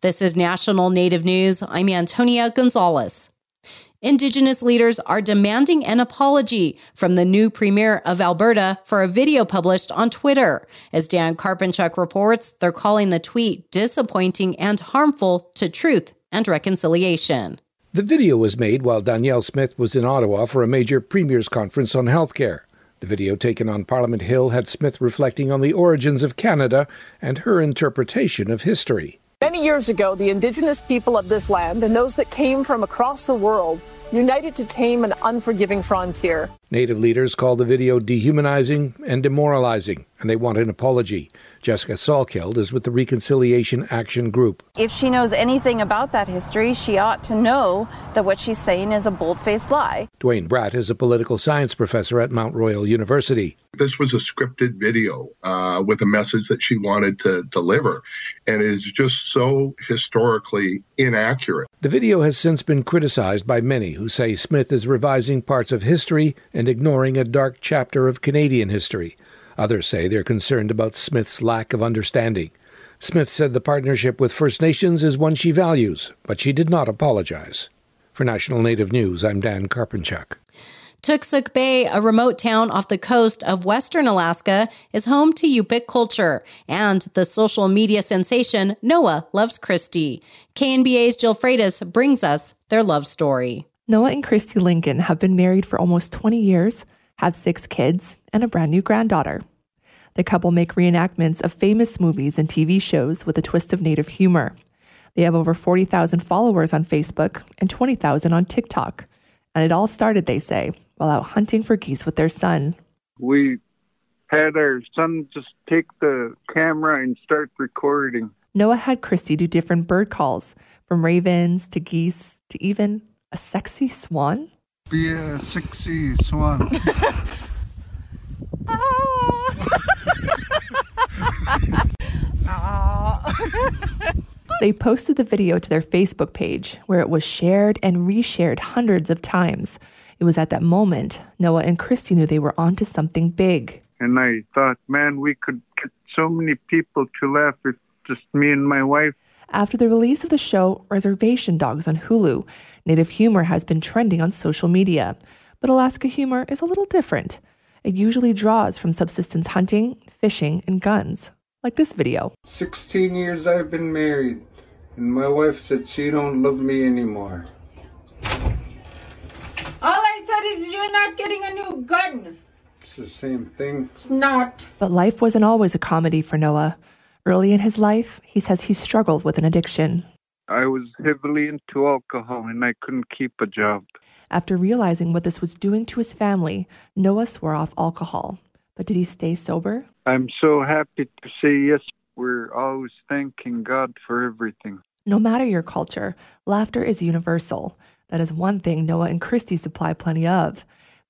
This is National Native News. I'm Antonia Gonzalez. Indigenous leaders are demanding an apology from the new Premier of Alberta for a video published on Twitter. As Dan Karpenchuk reports, they're calling the tweet disappointing and harmful to truth and reconciliation. The video was made while Danielle Smith was in Ottawa for a major Premier's conference on healthcare. The video taken on Parliament Hill had Smith reflecting on the origins of Canada and her interpretation of history. Many years ago, the indigenous people of this land and those that came from across the world united to tame an unforgiving frontier. Native leaders call the video dehumanizing and demoralizing, and they want an apology. Jessica Salkeld is with the Reconciliation Action Group. If she knows anything about that history, she ought to know that what she's saying is a bold faced lie. Duane Bratt is a political science professor at Mount Royal University. This was a scripted video uh, with a message that she wanted to deliver, and it is just so historically inaccurate. The video has since been criticized by many who say Smith is revising parts of history and ignoring a dark chapter of Canadian history. Others say they're concerned about Smith's lack of understanding. Smith said the partnership with First Nations is one she values, but she did not apologize. For National Native News, I'm Dan Karpenchuk. Toksook Bay, a remote town off the coast of western Alaska, is home to Yupik culture and the social media sensation Noah Loves Christy. KNBA's Jill Freitas brings us their love story. Noah and Christy Lincoln have been married for almost 20 years have six kids, and a brand new granddaughter. The couple make reenactments of famous movies and TV shows with a twist of native humor. They have over 40,000 followers on Facebook and 20,000 on TikTok. And it all started, they say, while out hunting for geese with their son. We had our son just take the camera and start recording. Noah had Christy do different bird calls, from ravens to geese to even a sexy swan. Be a sexy swan. they posted the video to their Facebook page where it was shared and reshared hundreds of times. It was at that moment Noah and Christy knew they were onto something big. And I thought, man, we could get so many people to laugh if just me and my wife. After the release of the show Reservation Dogs on Hulu, Native humor has been trending on social media, but Alaska humor is a little different. It usually draws from subsistence hunting, fishing, and guns, like this video. 16 years I've been married, and my wife said she don't love me anymore. All I said is you're not getting a new gun. It's the same thing. It's not. But life wasn't always a comedy for Noah. Early in his life, he says he struggled with an addiction. I was heavily into alcohol and I couldn't keep a job. After realizing what this was doing to his family, Noah swore off alcohol. But did he stay sober? I'm so happy to say yes. We're always thanking God for everything. No matter your culture, laughter is universal. That is one thing Noah and Christy supply plenty of.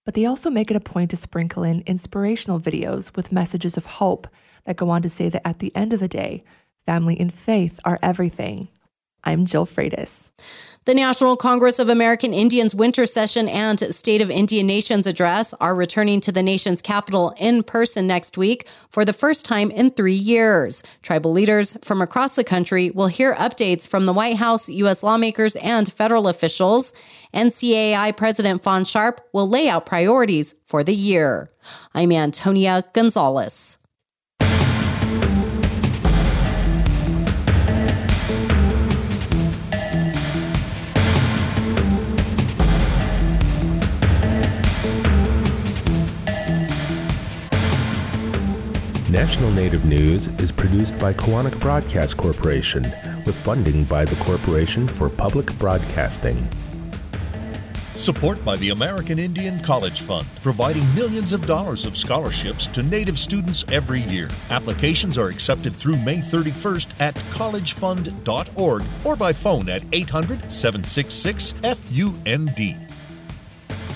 But they also make it a point to sprinkle in inspirational videos with messages of hope that go on to say that at the end of the day, family and faith are everything. I'm Jill Freitas. The National Congress of American Indians winter session and State of Indian Nations address are returning to the nation's capital in person next week for the first time in three years. Tribal leaders from across the country will hear updates from the White House, U.S. lawmakers, and federal officials. NCAI President Fawn Sharp will lay out priorities for the year. I'm Antonia Gonzalez. National Native News is produced by Koahnic Broadcast Corporation with funding by the Corporation for Public Broadcasting. Support by the American Indian College Fund, providing millions of dollars of scholarships to Native students every year. Applications are accepted through May 31st at collegefund.org or by phone at 800 766 FUND.